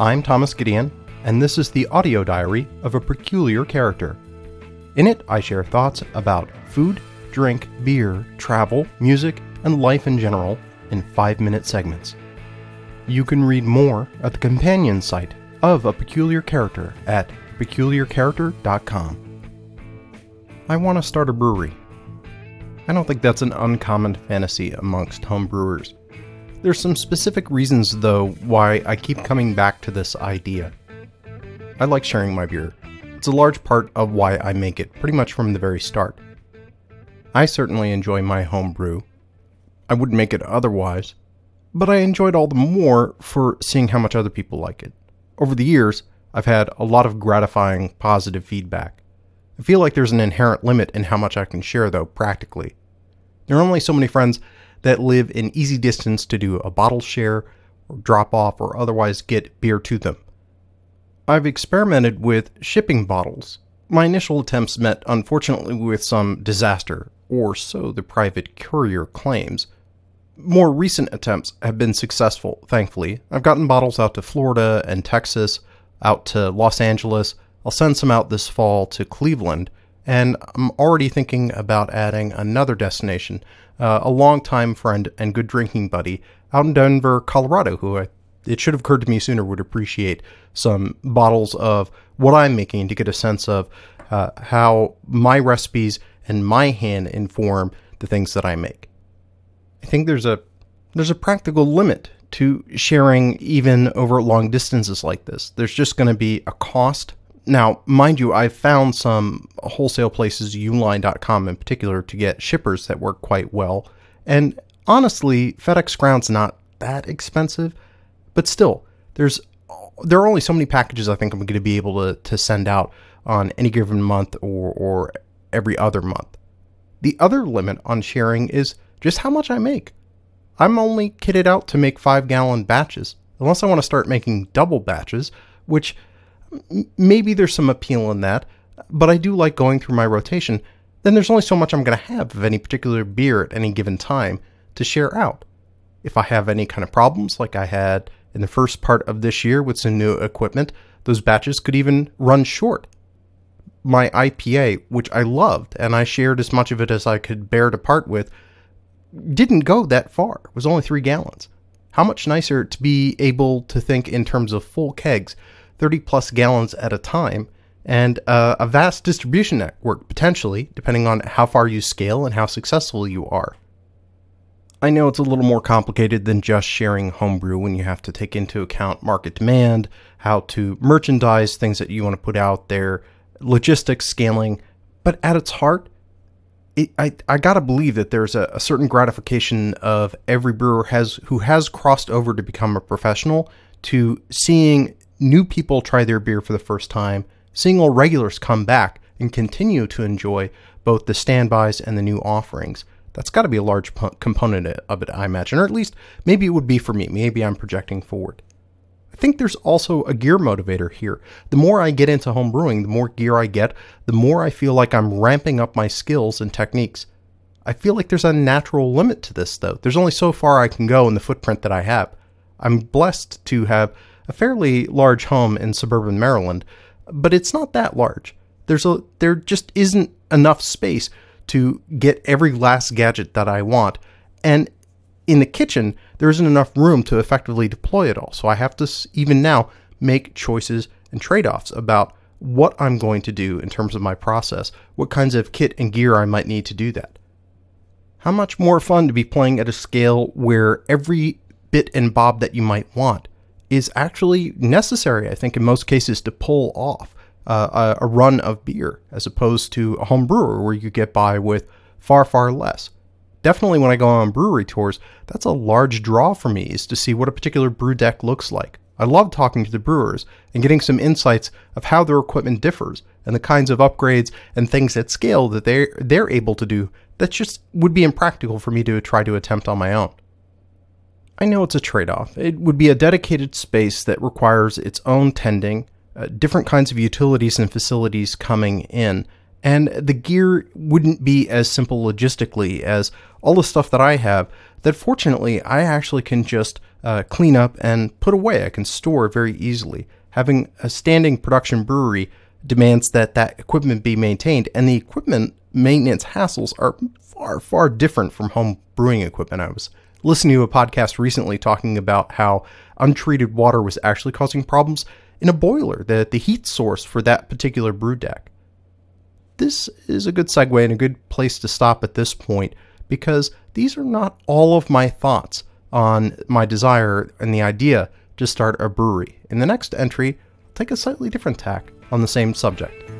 I'm Thomas Gideon, and this is the audio diary of a peculiar character. In it, I share thoughts about food, drink, beer, travel, music, and life in general in five minute segments. You can read more at the companion site of A Peculiar Character at peculiarcharacter.com. I want to start a brewery. I don't think that's an uncommon fantasy amongst home brewers. There's some specific reasons, though, why I keep coming back to this idea. I like sharing my beer. It's a large part of why I make it pretty much from the very start. I certainly enjoy my home brew. I wouldn't make it otherwise, but I enjoy it all the more for seeing how much other people like it. Over the years, I've had a lot of gratifying positive feedback. I feel like there's an inherent limit in how much I can share, though, practically. There are only so many friends that live in easy distance to do a bottle share, or drop off, or otherwise get beer to them. I've experimented with shipping bottles. My initial attempts met, unfortunately, with some disaster, or so the private courier claims. More recent attempts have been successful, thankfully. I've gotten bottles out to Florida and Texas, out to Los Angeles, I'll send some out this fall to Cleveland, and I'm already thinking about adding another destination. Uh, a longtime friend and good drinking buddy out in Denver, Colorado, who I, it should have occurred to me sooner would appreciate some bottles of what I'm making to get a sense of uh, how my recipes and my hand inform the things that I make. I think there's a there's a practical limit to sharing even over long distances like this. There's just going to be a cost now, mind you, I've found some wholesale places, uline.com in particular, to get shippers that work quite well. And honestly, FedEx Ground's not that expensive, but still, there's there are only so many packages I think I'm going to be able to, to send out on any given month or, or every other month. The other limit on sharing is just how much I make. I'm only kitted out to make five gallon batches, unless I want to start making double batches, which maybe there's some appeal in that, but I do like going through my rotation. Then there's only so much I'm going to have of any particular beer at any given time to share out. If I have any kind of problems, like I had in the first part of this year with some new equipment, those batches could even run short. My IPA, which I loved and I shared as much of it as I could bear to part with, didn't go that far. It was only three gallons. How much nicer to be able to think in terms of full kegs 30 plus gallons at a time, and uh, a vast distribution network potentially, depending on how far you scale and how successful you are. I know it's a little more complicated than just sharing homebrew when you have to take into account market demand, how to merchandise things that you want to put out there, logistics, scaling, but at its heart, it, I, I gotta believe that there's a, a certain gratification of every brewer has who has crossed over to become a professional to seeing new people try their beer for the first time, seeing old regulars come back and continue to enjoy both the standbys and the new offerings. That's got to be a large component of it, I imagine, or at least maybe it would be for me. Maybe I'm projecting forward. I think there's also a gear motivator here. The more I get into home brewing, the more gear I get, the more I feel like I'm ramping up my skills and techniques. I feel like there's a natural limit to this, though. There's only so far I can go in the footprint that I have. I'm blessed to have a fairly large home in suburban Maryland, but it's not that large. There's a there just isn't enough space to get every last gadget that I want. And in the kitchen, there isn't enough room to effectively deploy it all. So I have to even now make choices and trade-offs about what I'm going to do in terms of my process, what kinds of kit and gear I might need to do that. How much more fun to be playing at a scale where every bit and bob that you might want is actually necessary, I think, in most cases to pull off uh, a, run of beer as opposed to a home brewer where you get by with far, far less. Definitely when I go on brewery tours, that's a large draw for me is to see what a particular brew deck looks like. I love talking to the brewers and getting some insights of how their equipment differs and the kinds of upgrades and things at scale that they're, they're able to do that just would be impractical for me to try to attempt on my own. I know it's a trade off. It would be a dedicated space that requires its own tending, uh, different kinds of utilities and facilities coming in, and the gear wouldn't be as simple logistically as all the stuff that I have that fortunately I actually can just uh, clean up and put away. I can store very easily. Having a standing production brewery demands that that equipment be maintained, and the equipment maintenance hassles are far, far different from home brewing equipment. I was listening to a podcast recently talking about how untreated water was actually causing problems in a boiler, the, the heat source for that particular brew deck. This is a good segue and a good place to stop at this point because these are not all of my thoughts on my desire and the idea to start a brewery. In the next entry, I'll take a slightly different tack on the same subject.